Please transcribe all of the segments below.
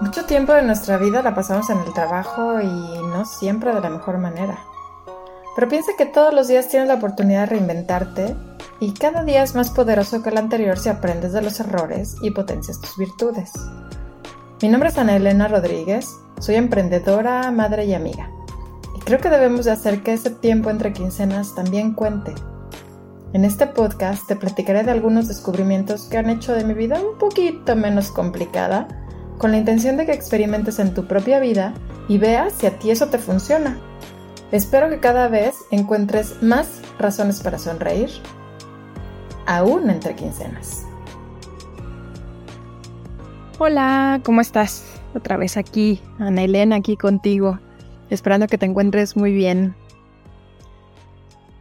Mucho tiempo de nuestra vida la pasamos en el trabajo y no siempre de la mejor manera. Pero piensa que todos los días tienes la oportunidad de reinventarte y cada día es más poderoso que el anterior si aprendes de los errores y potencias tus virtudes. Mi nombre es Ana Elena Rodríguez, soy emprendedora, madre y amiga. Y creo que debemos de hacer que ese tiempo entre quincenas también cuente. En este podcast te platicaré de algunos descubrimientos que han hecho de mi vida un poquito menos complicada con la intención de que experimentes en tu propia vida y veas si a ti eso te funciona. Espero que cada vez encuentres más razones para sonreír, aún entre quincenas. Hola, ¿cómo estás? Otra vez aquí, Ana Elena, aquí contigo, esperando que te encuentres muy bien.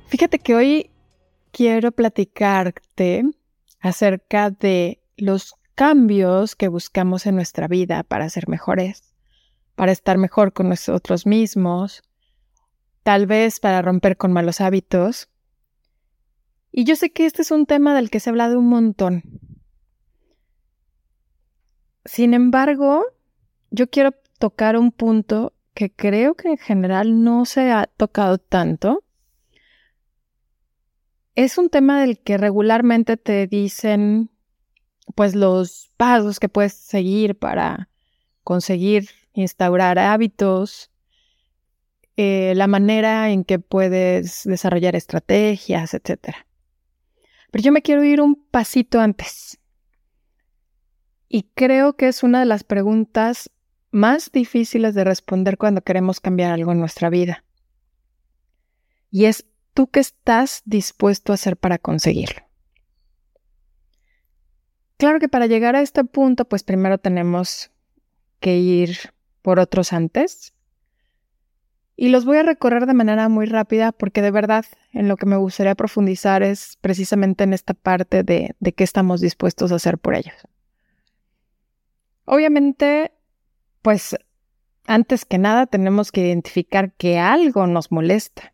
Fíjate que hoy quiero platicarte acerca de los cambios que buscamos en nuestra vida para ser mejores, para estar mejor con nosotros mismos, tal vez para romper con malos hábitos. Y yo sé que este es un tema del que se ha hablado un montón. Sin embargo, yo quiero tocar un punto que creo que en general no se ha tocado tanto. Es un tema del que regularmente te dicen pues los pasos que puedes seguir para conseguir instaurar hábitos, eh, la manera en que puedes desarrollar estrategias, etc. Pero yo me quiero ir un pasito antes. Y creo que es una de las preguntas más difíciles de responder cuando queremos cambiar algo en nuestra vida. Y es, ¿tú qué estás dispuesto a hacer para conseguirlo? Claro que para llegar a este punto, pues primero tenemos que ir por otros antes. Y los voy a recorrer de manera muy rápida porque de verdad en lo que me gustaría profundizar es precisamente en esta parte de, de qué estamos dispuestos a hacer por ellos. Obviamente, pues antes que nada tenemos que identificar que algo nos molesta.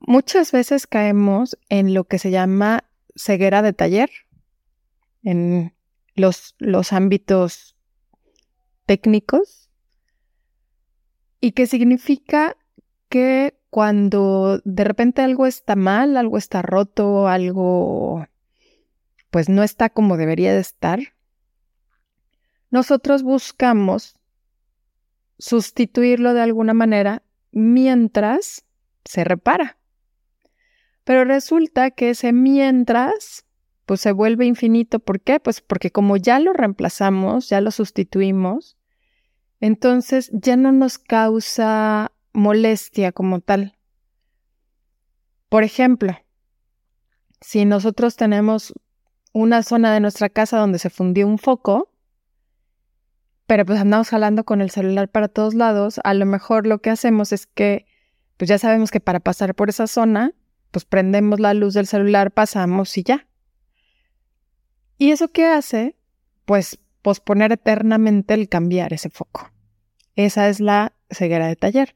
Muchas veces caemos en lo que se llama ceguera de taller en los, los ámbitos técnicos y que significa que cuando de repente algo está mal, algo está roto, algo pues no está como debería de estar, nosotros buscamos sustituirlo de alguna manera mientras se repara. Pero resulta que ese mientras, pues se vuelve infinito. ¿Por qué? Pues porque como ya lo reemplazamos, ya lo sustituimos, entonces ya no nos causa molestia como tal. Por ejemplo, si nosotros tenemos una zona de nuestra casa donde se fundió un foco, pero pues andamos jalando con el celular para todos lados, a lo mejor lo que hacemos es que, pues ya sabemos que para pasar por esa zona, pues prendemos la luz del celular, pasamos y ya. ¿Y eso qué hace? Pues posponer eternamente el cambiar ese foco. Esa es la ceguera de taller.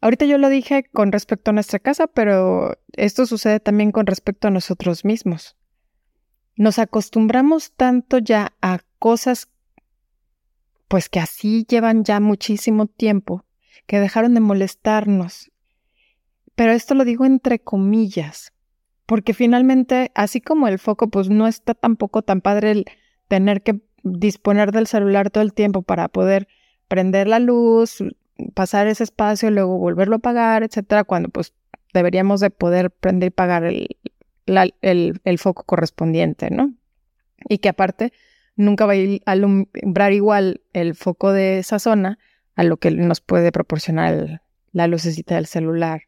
Ahorita yo lo dije con respecto a nuestra casa, pero esto sucede también con respecto a nosotros mismos. Nos acostumbramos tanto ya a cosas pues que así llevan ya muchísimo tiempo, que dejaron de molestarnos pero esto lo digo entre comillas, porque finalmente, así como el foco, pues no está tampoco tan padre el tener que disponer del celular todo el tiempo para poder prender la luz, pasar ese espacio, luego volverlo a apagar, etcétera, cuando pues deberíamos de poder prender y pagar el, el, foco correspondiente, ¿no? Y que aparte nunca va a alumbrar igual el foco de esa zona a lo que nos puede proporcionar la lucecita del celular.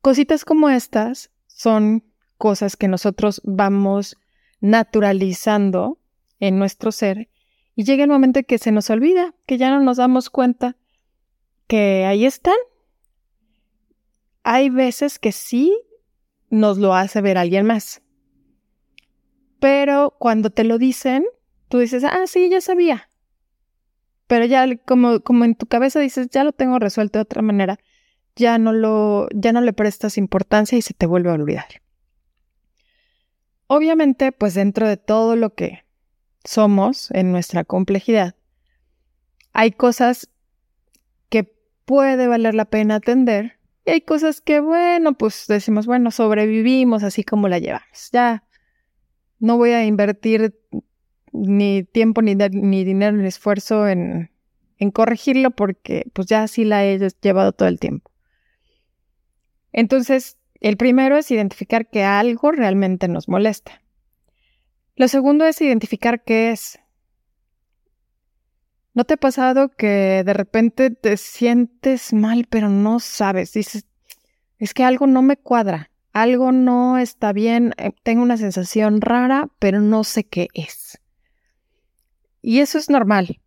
Cositas como estas son cosas que nosotros vamos naturalizando en nuestro ser y llega el momento que se nos olvida, que ya no nos damos cuenta que ahí están. Hay veces que sí nos lo hace ver alguien más. Pero cuando te lo dicen, tú dices, ah, sí, ya sabía. Pero ya como, como en tu cabeza dices, ya lo tengo resuelto de otra manera, ya no lo, ya no le prestas importancia y se te vuelve a olvidar. Obviamente, pues dentro de todo lo que somos en nuestra complejidad, hay cosas que puede valer la pena atender y hay cosas que, bueno, pues decimos, bueno, sobrevivimos así como la llevamos. Ya no voy a invertir ni tiempo, ni, ni dinero, ni esfuerzo en, en corregirlo porque pues ya así la he llevado todo el tiempo. Entonces, el primero es identificar que algo realmente nos molesta. Lo segundo es identificar qué es. ¿No te ha pasado que de repente te sientes mal pero no sabes? Dices, es que algo no me cuadra, algo no está bien, eh, tengo una sensación rara pero no sé qué es. Y eso es normal.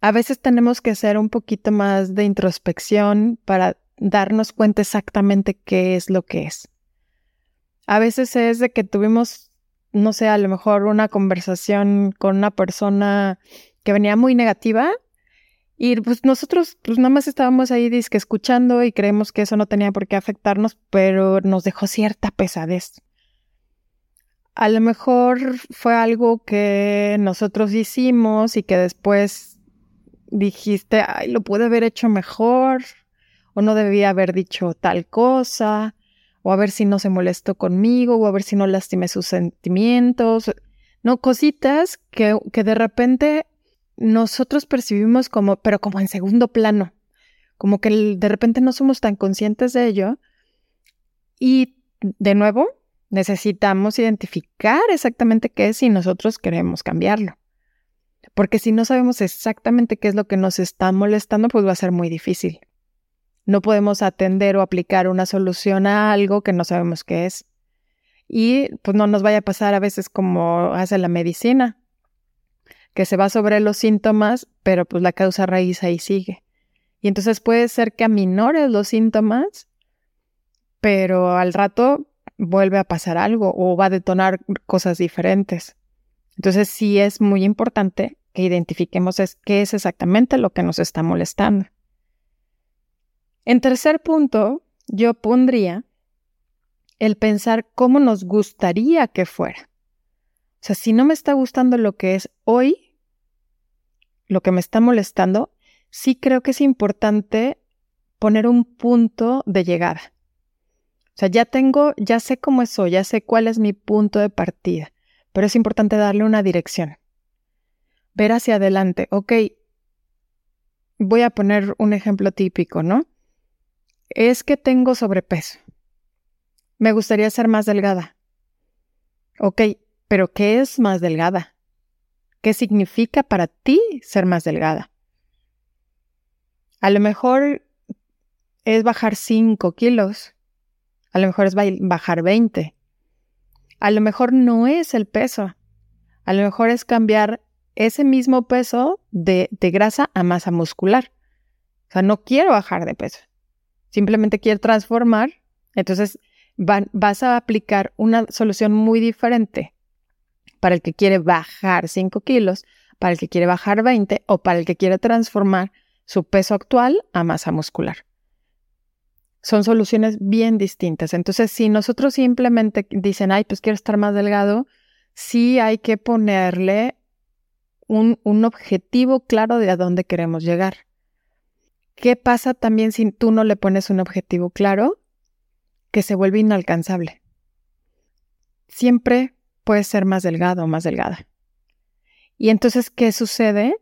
A veces tenemos que hacer un poquito más de introspección para darnos cuenta exactamente qué es lo que es. A veces es de que tuvimos, no sé, a lo mejor una conversación con una persona que venía muy negativa y pues nosotros pues nada más estábamos ahí disque escuchando y creemos que eso no tenía por qué afectarnos, pero nos dejó cierta pesadez. A lo mejor fue algo que nosotros hicimos y que después dijiste, ay, lo pude haber hecho mejor, o no debía haber dicho tal cosa, o a ver si no se molestó conmigo, o a ver si no lastimé sus sentimientos. No, cositas que, que de repente nosotros percibimos como, pero como en segundo plano, como que de repente no somos tan conscientes de ello. Y de nuevo, necesitamos identificar exactamente qué es y nosotros queremos cambiarlo. Porque si no sabemos exactamente qué es lo que nos está molestando, pues va a ser muy difícil. No podemos atender o aplicar una solución a algo que no sabemos qué es. Y pues no nos vaya a pasar a veces como hace la medicina, que se va sobre los síntomas, pero pues la causa raíz ahí sigue. Y entonces puede ser que aminores los síntomas, pero al rato vuelve a pasar algo o va a detonar cosas diferentes. Entonces sí es muy importante que identifiquemos qué es exactamente lo que nos está molestando. En tercer punto, yo pondría el pensar cómo nos gustaría que fuera. O sea, si no me está gustando lo que es hoy, lo que me está molestando, sí creo que es importante poner un punto de llegada. O sea, ya tengo, ya sé cómo es hoy, ya sé cuál es mi punto de partida, pero es importante darle una dirección. Ver hacia adelante. Ok, voy a poner un ejemplo típico, ¿no? Es que tengo sobrepeso. Me gustaría ser más delgada. Ok, pero ¿qué es más delgada? ¿Qué significa para ti ser más delgada? A lo mejor es bajar 5 kilos. A lo mejor es bajar 20. A lo mejor no es el peso. A lo mejor es cambiar ese mismo peso de, de grasa a masa muscular. O sea, no quiero bajar de peso simplemente quiere transformar, entonces vas a aplicar una solución muy diferente para el que quiere bajar 5 kilos, para el que quiere bajar 20 o para el que quiere transformar su peso actual a masa muscular. Son soluciones bien distintas. Entonces, si nosotros simplemente dicen, ay, pues quiero estar más delgado, sí hay que ponerle un, un objetivo claro de a dónde queremos llegar. ¿Qué pasa también si tú no le pones un objetivo claro? Que se vuelve inalcanzable. Siempre puedes ser más delgado o más delgada. Y entonces, ¿qué sucede?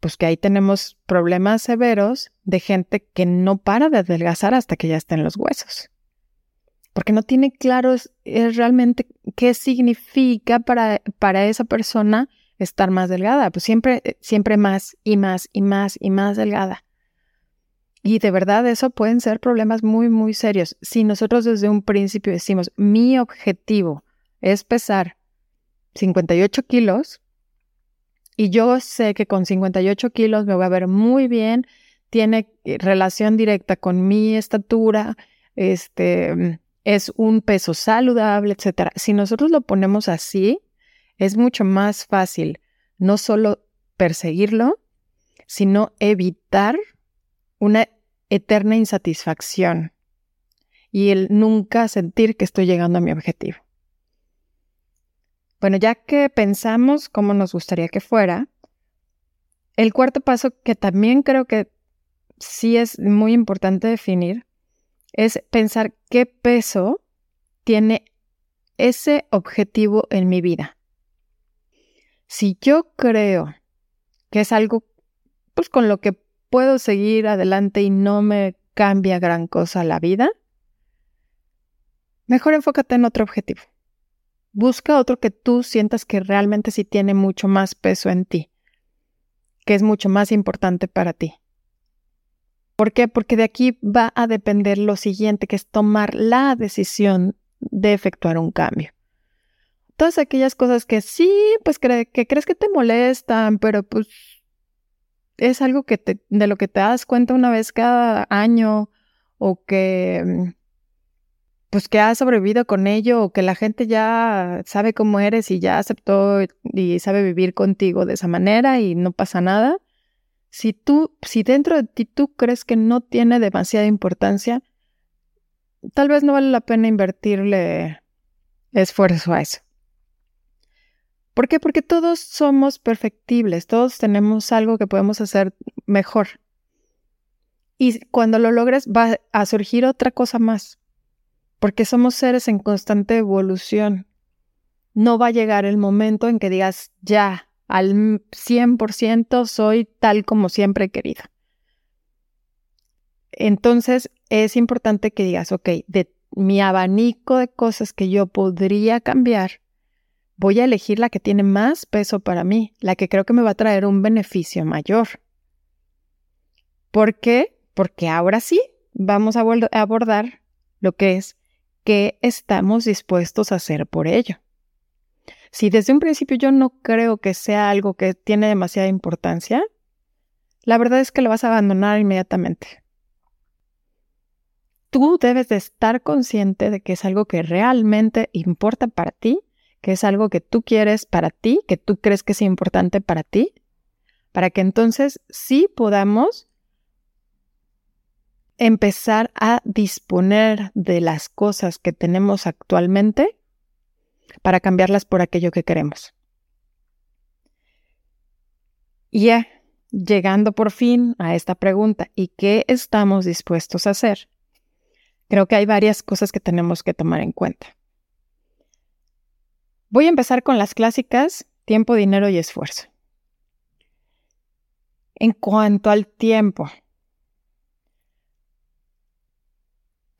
Pues que ahí tenemos problemas severos de gente que no para de adelgazar hasta que ya está en los huesos. Porque no tiene claro es, realmente qué significa para, para esa persona estar más delgada. Pues siempre, siempre más y más y más y más delgada. Y de verdad eso pueden ser problemas muy, muy serios. Si nosotros desde un principio decimos, mi objetivo es pesar 58 kilos y yo sé que con 58 kilos me voy a ver muy bien, tiene relación directa con mi estatura, este, es un peso saludable, etc. Si nosotros lo ponemos así, es mucho más fácil no solo perseguirlo, sino evitar una eterna insatisfacción y el nunca sentir que estoy llegando a mi objetivo. Bueno, ya que pensamos cómo nos gustaría que fuera, el cuarto paso que también creo que sí es muy importante definir es pensar qué peso tiene ese objetivo en mi vida. Si yo creo que es algo pues con lo que puedo seguir adelante y no me cambia gran cosa la vida, mejor enfócate en otro objetivo. Busca otro que tú sientas que realmente sí tiene mucho más peso en ti, que es mucho más importante para ti. ¿Por qué? Porque de aquí va a depender lo siguiente, que es tomar la decisión de efectuar un cambio. Todas aquellas cosas que sí, pues que crees que te molestan, pero pues es algo que te, de lo que te das cuenta una vez cada año o que mm, pues que has sobrevivido con ello o que la gente ya sabe cómo eres y ya aceptó y sabe vivir contigo de esa manera y no pasa nada. Si tú, si dentro de ti tú crees que no tiene demasiada importancia, tal vez no vale la pena invertirle esfuerzo a eso. ¿Por qué? Porque todos somos perfectibles, todos tenemos algo que podemos hacer mejor. Y cuando lo logres va a surgir otra cosa más, porque somos seres en constante evolución. No va a llegar el momento en que digas, ya, al 100% soy tal como siempre he querido. Entonces es importante que digas, ok, de mi abanico de cosas que yo podría cambiar, voy a elegir la que tiene más peso para mí, la que creo que me va a traer un beneficio mayor. ¿Por qué? Porque ahora sí vamos a abordar lo que es qué estamos dispuestos a hacer por ello. Si desde un principio yo no creo que sea algo que tiene demasiada importancia, la verdad es que lo vas a abandonar inmediatamente. Tú debes de estar consciente de que es algo que realmente importa para ti que es algo que tú quieres para ti, que tú crees que es importante para ti, para que entonces sí podamos empezar a disponer de las cosas que tenemos actualmente para cambiarlas por aquello que queremos. Y ya, llegando por fin a esta pregunta, ¿y qué estamos dispuestos a hacer? Creo que hay varias cosas que tenemos que tomar en cuenta. Voy a empezar con las clásicas tiempo, dinero y esfuerzo. En cuanto al tiempo,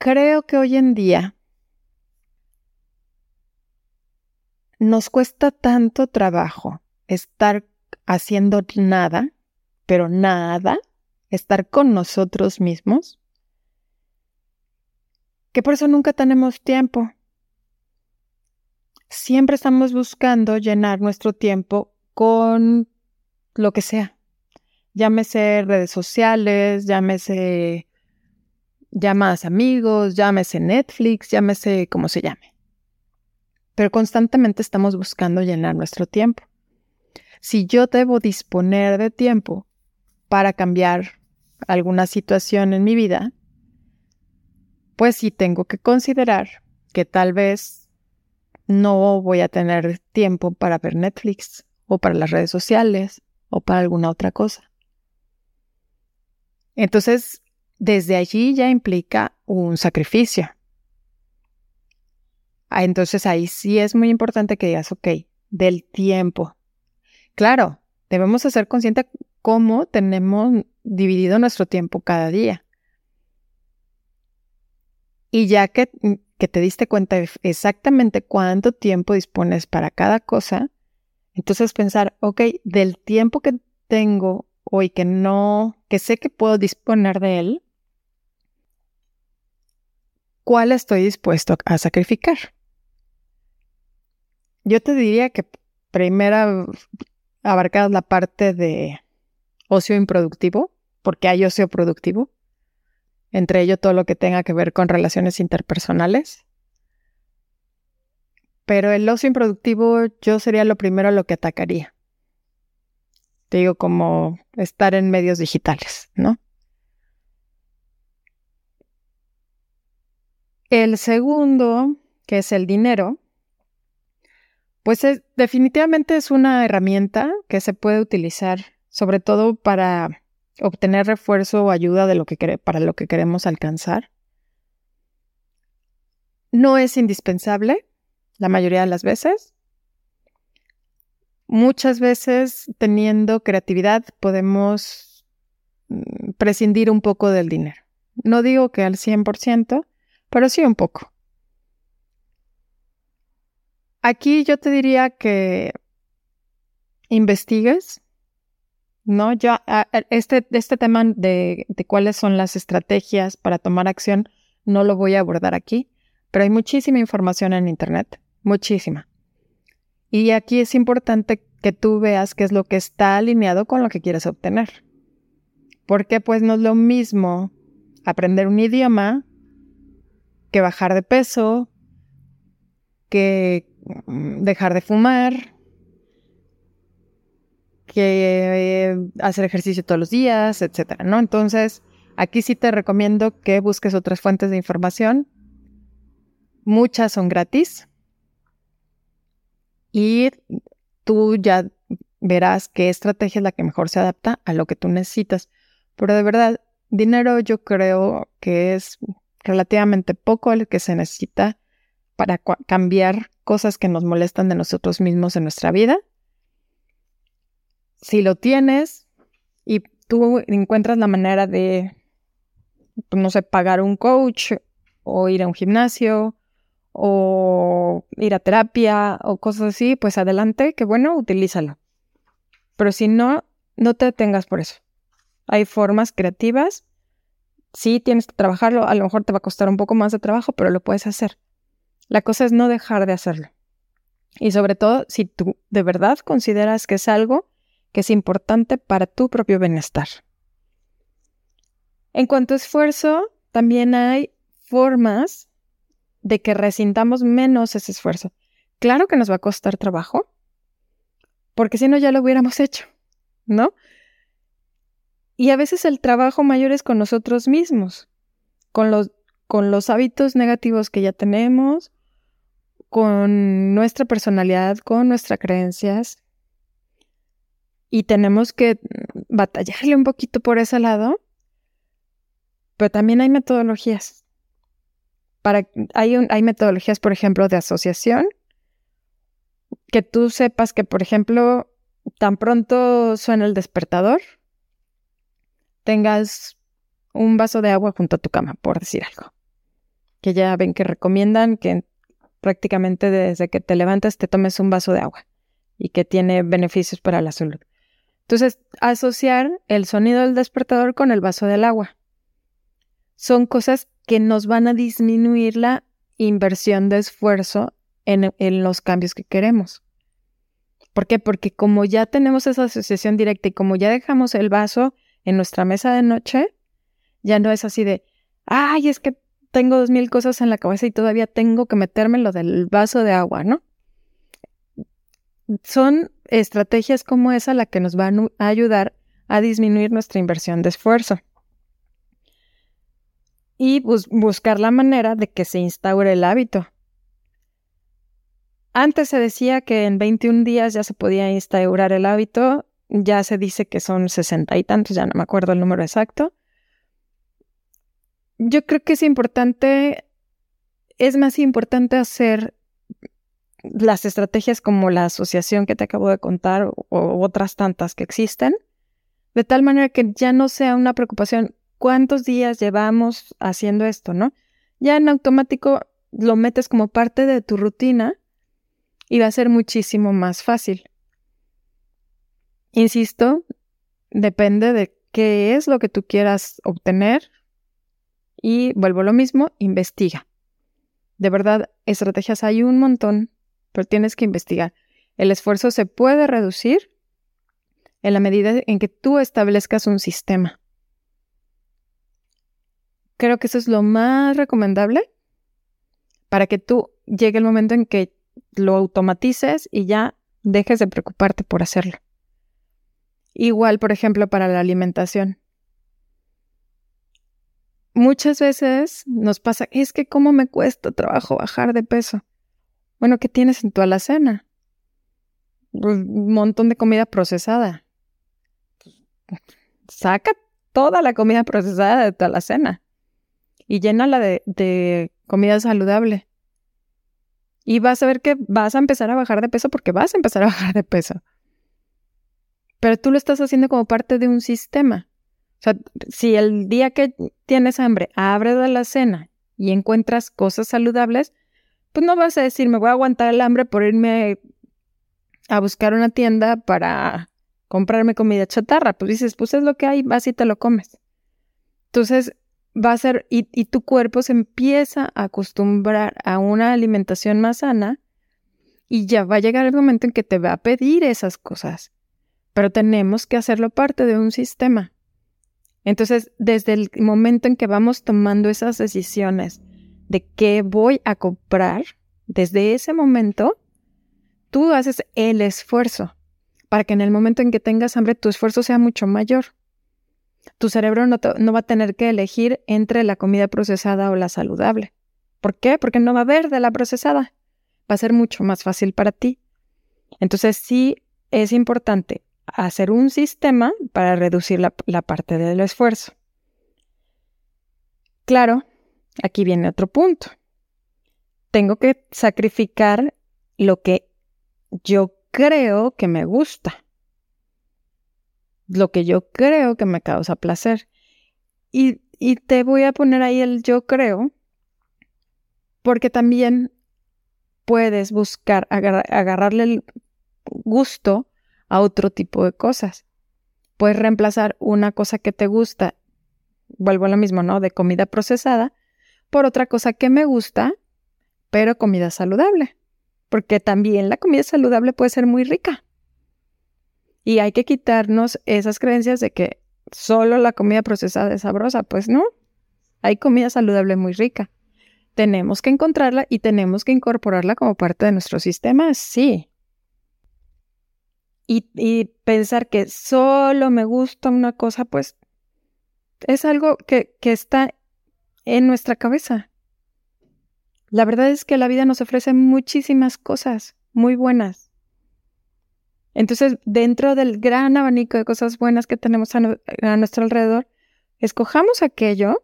creo que hoy en día nos cuesta tanto trabajo estar haciendo nada, pero nada, estar con nosotros mismos, que por eso nunca tenemos tiempo siempre estamos buscando llenar nuestro tiempo con lo que sea. Llámese redes sociales, llámese llamadas amigos, llámese Netflix, llámese como se llame. Pero constantemente estamos buscando llenar nuestro tiempo. Si yo debo disponer de tiempo para cambiar alguna situación en mi vida, pues sí tengo que considerar que tal vez no voy a tener tiempo para ver Netflix o para las redes sociales o para alguna otra cosa. Entonces, desde allí ya implica un sacrificio. Ah, entonces ahí sí es muy importante que digas, ok, del tiempo. Claro, debemos ser conscientes cómo tenemos dividido nuestro tiempo cada día. Y ya que que te diste cuenta exactamente cuánto tiempo dispones para cada cosa, entonces pensar, ok, del tiempo que tengo hoy que no, que sé que puedo disponer de él, ¿cuál estoy dispuesto a sacrificar? Yo te diría que primero abarcas la parte de ocio improductivo, porque hay ocio productivo entre ello todo lo que tenga que ver con relaciones interpersonales. Pero el ocio improductivo yo sería lo primero a lo que atacaría. Te digo, como estar en medios digitales, ¿no? El segundo, que es el dinero, pues definitivamente es una herramienta que se puede utilizar sobre todo para obtener refuerzo o ayuda de lo que para lo que queremos alcanzar. No es indispensable la mayoría de las veces. Muchas veces teniendo creatividad podemos mm, prescindir un poco del dinero. No digo que al 100%, pero sí un poco. Aquí yo te diría que investigues, ¿no? Ya este, este tema de, de cuáles son las estrategias para tomar acción no lo voy a abordar aquí, pero hay muchísima información en Internet, muchísima. Y aquí es importante que tú veas qué es lo que está alineado con lo que quieres obtener. Porque pues no es lo mismo aprender un idioma que bajar de peso, que mm, dejar de fumar, que eh, hacer ejercicio todos los días, etcétera, ¿no? Entonces, aquí sí te recomiendo que busques otras fuentes de información. Muchas son gratis. Y tú ya verás qué estrategia es la que mejor se adapta a lo que tú necesitas. Pero de verdad, dinero yo creo que es relativamente poco el que se necesita para cambiar cosas que nos molestan de nosotros mismos en nuestra vida. Si lo tienes y tú encuentras la manera de, pues, no sé, pagar un coach o ir a un gimnasio o ir a terapia o cosas así, pues adelante, que bueno, utilízalo. Pero si no, no te detengas por eso. Hay formas creativas sí tienes que trabajarlo, a lo mejor te va a costar un poco más de trabajo, pero lo puedes hacer. La cosa es no dejar de hacerlo. Y sobre todo, si tú de verdad consideras que es algo que es importante para tu propio bienestar. En cuanto a esfuerzo, también hay formas de que resintamos menos ese esfuerzo. Claro que nos va a costar trabajo, porque si no ya lo hubiéramos hecho, ¿no? Y a veces el trabajo mayor es con nosotros mismos, con los, con los hábitos negativos que ya tenemos, con nuestra personalidad, con nuestras creencias. Y tenemos que batallarle un poquito por ese lado, pero también hay metodologías. Para, hay, hay metodologías, por ejemplo, de asociación, que tú sepas que, por ejemplo, tan pronto suena el despertador, tengas un vaso de agua junto a tu cama, por decir algo. Que ya ven que recomiendan que prácticamente desde que te levantas te tomes un vaso de agua y que tiene beneficios para la salud. Entonces, asociar el sonido del despertador con el vaso del agua. Son cosas que nos van a disminuir la inversión de esfuerzo en, en los cambios que queremos. ¿Por qué? Porque como ya tenemos esa asociación directa y como ya dejamos el vaso en nuestra mesa de noche, ya no es así de, ay, es que tengo dos mil cosas en la cabeza y todavía tengo que meterme lo del vaso de agua, ¿no? Son estrategias como esa la que nos van a ayudar a disminuir nuestra inversión de esfuerzo. Y buscar la manera de que se instaure el hábito. Antes se decía que en 21 días ya se podía instaurar el hábito ya se dice que son sesenta y tantos, ya no me acuerdo el número exacto. Yo creo que es importante, es más importante hacer las estrategias como la asociación que te acabo de contar o otras tantas que existen, de tal manera que ya no sea una preocupación cuántos días llevamos haciendo esto, ¿no? Ya en automático lo metes como parte de tu rutina y va a ser muchísimo más fácil. Insisto, depende de qué es lo que tú quieras obtener y vuelvo a lo mismo, investiga. De verdad, estrategias hay un montón, pero tienes que investigar. El esfuerzo se puede reducir en la medida en que tú establezcas un sistema. Creo que eso es lo más recomendable para que tú llegue el momento en que lo automatices y ya dejes de preocuparte por hacerlo. Igual, por ejemplo, para la alimentación. Muchas veces nos pasa, es que cómo me cuesta trabajo bajar de peso. Bueno, ¿qué tienes en tu alacena? Pues, un montón de comida procesada. Saca toda la comida procesada de tu alacena y llénala de, de comida saludable. Y vas a ver que vas a empezar a bajar de peso porque vas a empezar a bajar de peso. Pero tú lo estás haciendo como parte de un sistema. O sea, si el día que tienes hambre abres la cena y encuentras cosas saludables, pues no vas a decir, me voy a aguantar el hambre por irme a buscar una tienda para comprarme comida chatarra. Pues dices, pues es lo que hay, vas y te lo comes. Entonces, va a ser, y, y tu cuerpo se empieza a acostumbrar a una alimentación más sana y ya va a llegar el momento en que te va a pedir esas cosas. Pero tenemos que hacerlo parte de un sistema. Entonces, desde el momento en que vamos tomando esas decisiones de qué voy a comprar, desde ese momento, tú haces el esfuerzo para que en el momento en que tengas hambre tu esfuerzo sea mucho mayor. Tu cerebro no, va a tener que elegir entre la comida procesada o la saludable. ¿Por qué? Porque no va a haber de la procesada. Va a ser mucho más fácil para ti. Entonces sí es importante hacer un sistema para reducir la, parte del esfuerzo. Claro, aquí viene otro punto. Tengo que sacrificar lo que yo creo que me gusta lo que yo creo que me causa placer. Y, te voy a poner ahí el yo creo, porque también puedes buscar agarrarle el gusto a otro tipo de cosas. Puedes reemplazar una cosa que te gusta, vuelvo a lo mismo, ¿no? De comida procesada, por otra cosa que me gusta, pero comida saludable. Porque también la comida saludable puede ser muy rica. Y hay que quitarnos esas creencias de que solo la comida procesada es sabrosa. Pues no, hay comida saludable muy rica. Tenemos que encontrarla y tenemos que incorporarla como parte de nuestro sistema, sí. Y, pensar que solo me gusta una cosa, pues es algo que, que está en nuestra cabeza. La verdad es que la vida nos ofrece muchísimas cosas muy buenas entonces, dentro del gran abanico de cosas buenas que tenemos a, nuestro alrededor, escojamos aquello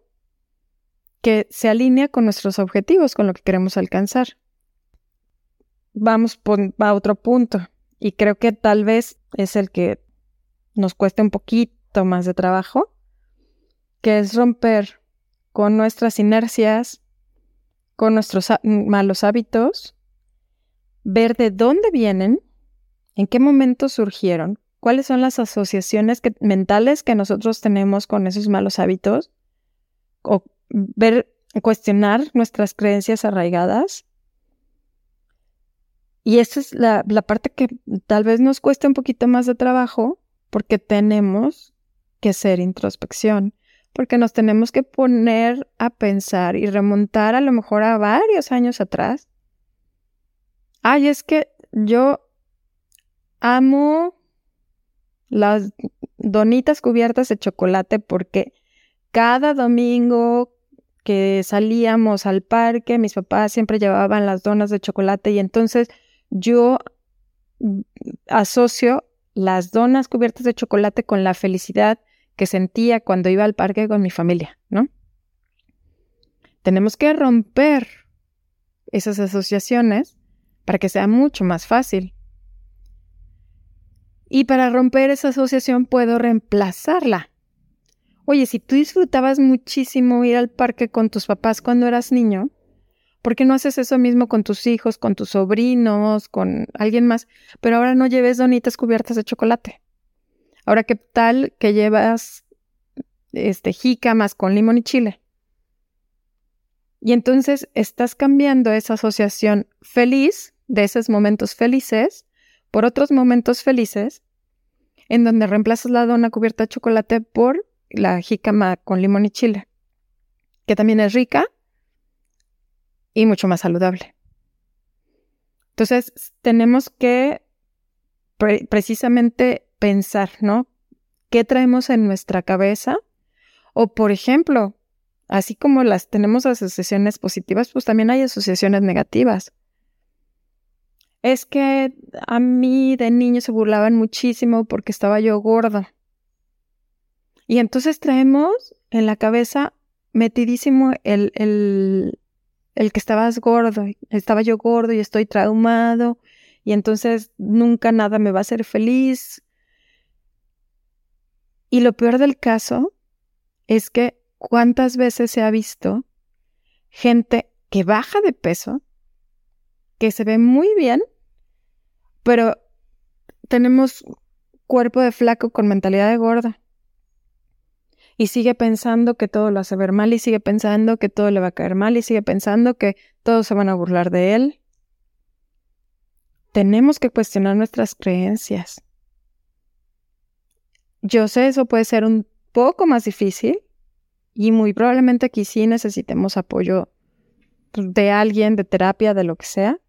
que se alinea con nuestros objetivos, con lo que queremos alcanzar. Vamos a otro punto, y creo que tal vez es el que nos cuesta un poquito más de trabajo, que es romper con nuestras inercias, con nuestros malos hábitos, ver de dónde vienen ¿En qué momento surgieron? ¿Cuáles son las asociaciones mentales que nosotros tenemos con esos malos hábitos? O ver, cuestionar nuestras creencias arraigadas. Y esa es la, parte que tal vez nos cueste un poquito más de trabajo porque tenemos que hacer introspección, porque nos tenemos que poner a pensar y remontar a lo mejor a varios años atrás. Ay, es que yo amo las donitas cubiertas de chocolate porque cada domingo que salíamos al parque, mis papás siempre llevaban las donas de chocolate y entonces yo asocio las donas cubiertas de chocolate con la felicidad que sentía cuando iba al parque con mi familia, ¿no? Tenemos que romper esas asociaciones para que sea mucho más fácil. Y para romper esa asociación puedo reemplazarla. Oye, si tú disfrutabas muchísimo ir al parque con tus papás cuando eras niño, ¿por qué no haces eso mismo con tus hijos, con tus sobrinos, con alguien más? Pero ahora no lleves donitas cubiertas de chocolate. Ahora, ¿qué tal que llevas este jícamas con limón y chile? Y entonces estás cambiando esa asociación feliz de esos momentos felices por otros momentos felices, en donde reemplazas la dona cubierta de chocolate por la jícama con limón y chile, que también es rica y mucho más saludable. Entonces, tenemos que precisamente pensar, ¿no? ¿Qué traemos en nuestra cabeza? O, por ejemplo, así como las tenemos asociaciones positivas, pues también hay asociaciones negativas. Es que a mí de niño se burlaban muchísimo porque estaba yo gordo. Y entonces traemos en la cabeza metidísimo el, el, el que estabas gordo, estaba yo gordo y estoy traumado y entonces nunca nada me va a hacer feliz. Y lo peor del caso es que cuántas veces se ha visto gente que baja de peso, que se ve muy bien, pero tenemos cuerpo de flaco con mentalidad de gorda y sigue pensando que todo lo hace ver mal y sigue pensando que todo le va a caer mal y sigue pensando que todos se van a burlar de él. Tenemos que cuestionar nuestras creencias. Yo sé, eso puede ser un poco más difícil y muy probablemente aquí sí necesitemos apoyo de alguien, de terapia, de lo que sea.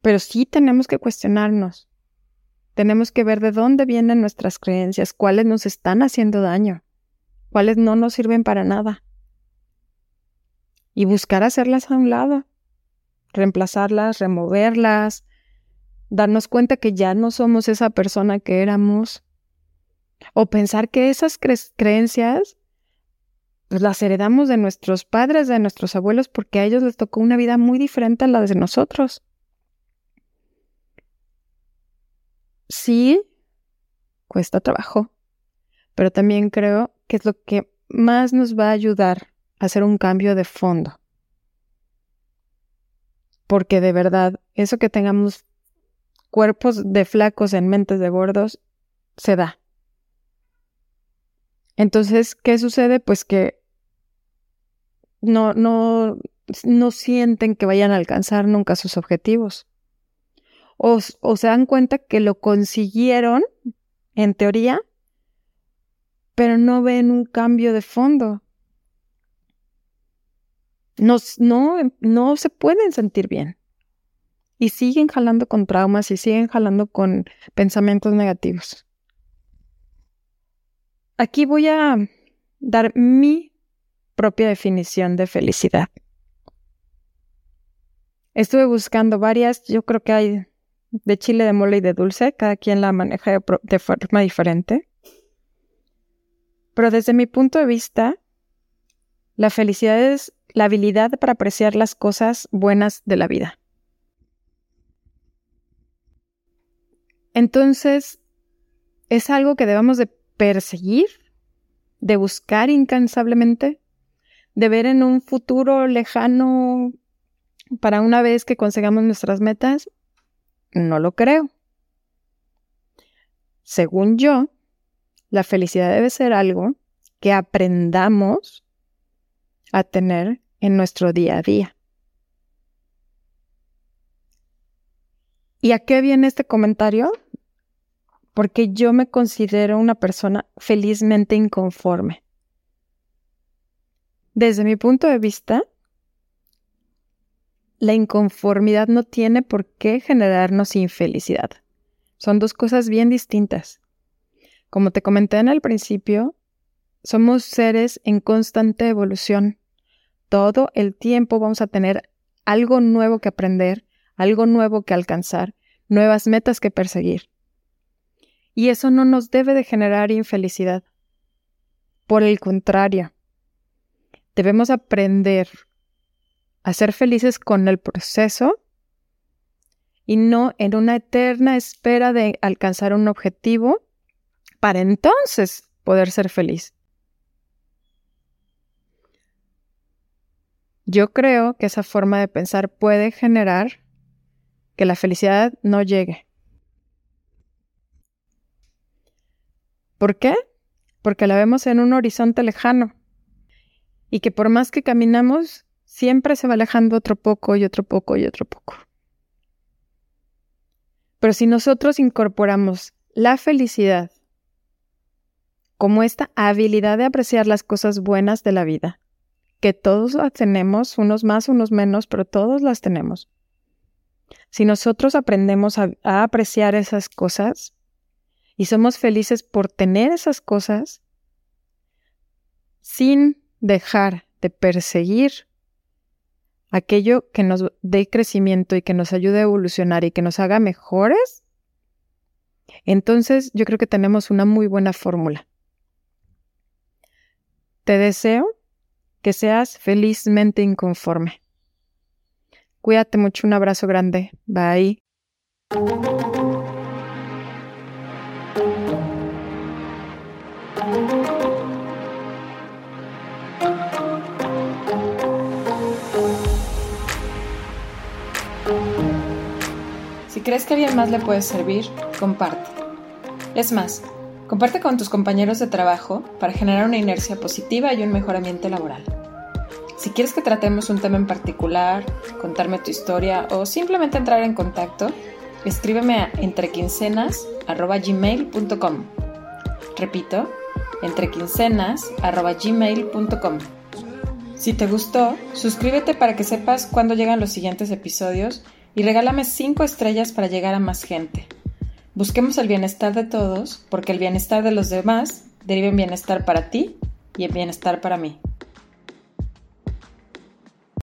Pero sí tenemos que cuestionarnos. Tenemos que ver de dónde vienen nuestras creencias, cuáles nos están haciendo daño, cuáles no nos sirven para nada. Y buscar hacerlas a un lado, reemplazarlas, removerlas, darnos cuenta que ya no somos esa persona que éramos. O pensar que esas creencias pues, las heredamos de nuestros padres, de nuestros abuelos, porque a ellos les tocó una vida muy diferente a la de nosotros. sí cuesta trabajo, pero también creo que es lo que más nos va a ayudar a hacer un cambio de fondo. Porque de verdad, eso que tengamos cuerpos de flacos en mentes de gordos, se da. Entonces, ¿qué sucede? Pues que no, no, no sienten que vayan a alcanzar nunca sus objetivos o, se dan cuenta que lo consiguieron, en teoría, pero no ven un cambio de fondo. No, no, no se pueden sentir bien. Y siguen jalando con traumas y siguen jalando con pensamientos negativos. Aquí voy a dar mi propia definición de felicidad. Estuve buscando varias, yo creo que hay de chile, de mole y de dulce, cada quien la maneja de, forma diferente. Pero desde mi punto de vista, la felicidad es la habilidad para apreciar las cosas buenas de la vida. Entonces, es algo que debemos de perseguir, de buscar incansablemente, de ver en un futuro lejano para una vez que consigamos nuestras metas no lo creo. Según yo, la felicidad debe ser algo que aprendamos a tener en nuestro día a día. ¿Y a qué viene este comentario? Porque yo me considero una persona felizmente inconforme. Desde mi punto de vista, la inconformidad no tiene por qué generarnos infelicidad. Son dos cosas bien distintas. Como te comenté en el principio, somos seres en constante evolución. Todo el tiempo vamos a tener algo nuevo que aprender, algo nuevo que alcanzar, nuevas metas que perseguir. Y eso no nos debe de generar infelicidad. Por el contrario, debemos aprender a ser felices con el proceso y no en una eterna espera de alcanzar un objetivo para entonces poder ser feliz. Yo creo que esa forma de pensar puede generar que la felicidad no llegue. ¿Por qué? Porque la vemos en un horizonte lejano y que por más que caminamos, siempre se va alejando otro poco y otro poco y otro poco. Pero si nosotros incorporamos la felicidad como esta habilidad de apreciar las cosas buenas de la vida, que todos las tenemos, unos más, unos menos, pero todos las tenemos. Si nosotros aprendemos a, a apreciar esas cosas y somos felices por tener esas cosas, sin dejar de perseguir aquello que nos dé crecimiento y que nos ayude a evolucionar y que nos haga mejores, entonces yo creo que tenemos una muy buena fórmula. Te deseo que seas felizmente inconforme. Cuídate mucho, un abrazo grande. Bye. Si crees que alguien más le puede servir, comparte. Es más, comparte con tus compañeros de trabajo para generar una inercia positiva y un mejor ambiente laboral. Si quieres que tratemos un tema en particular, contarme tu historia o simplemente entrar en contacto, escríbeme a entrequincenas.gmail.com. Repito, entrequincenas.gmail.com. Si te gustó, suscríbete para que sepas cuándo llegan los siguientes episodios y regálame 5 estrellas para llegar a más gente. Busquemos el bienestar de todos, porque el bienestar de los demás deriva en bienestar para ti y en bienestar para mí.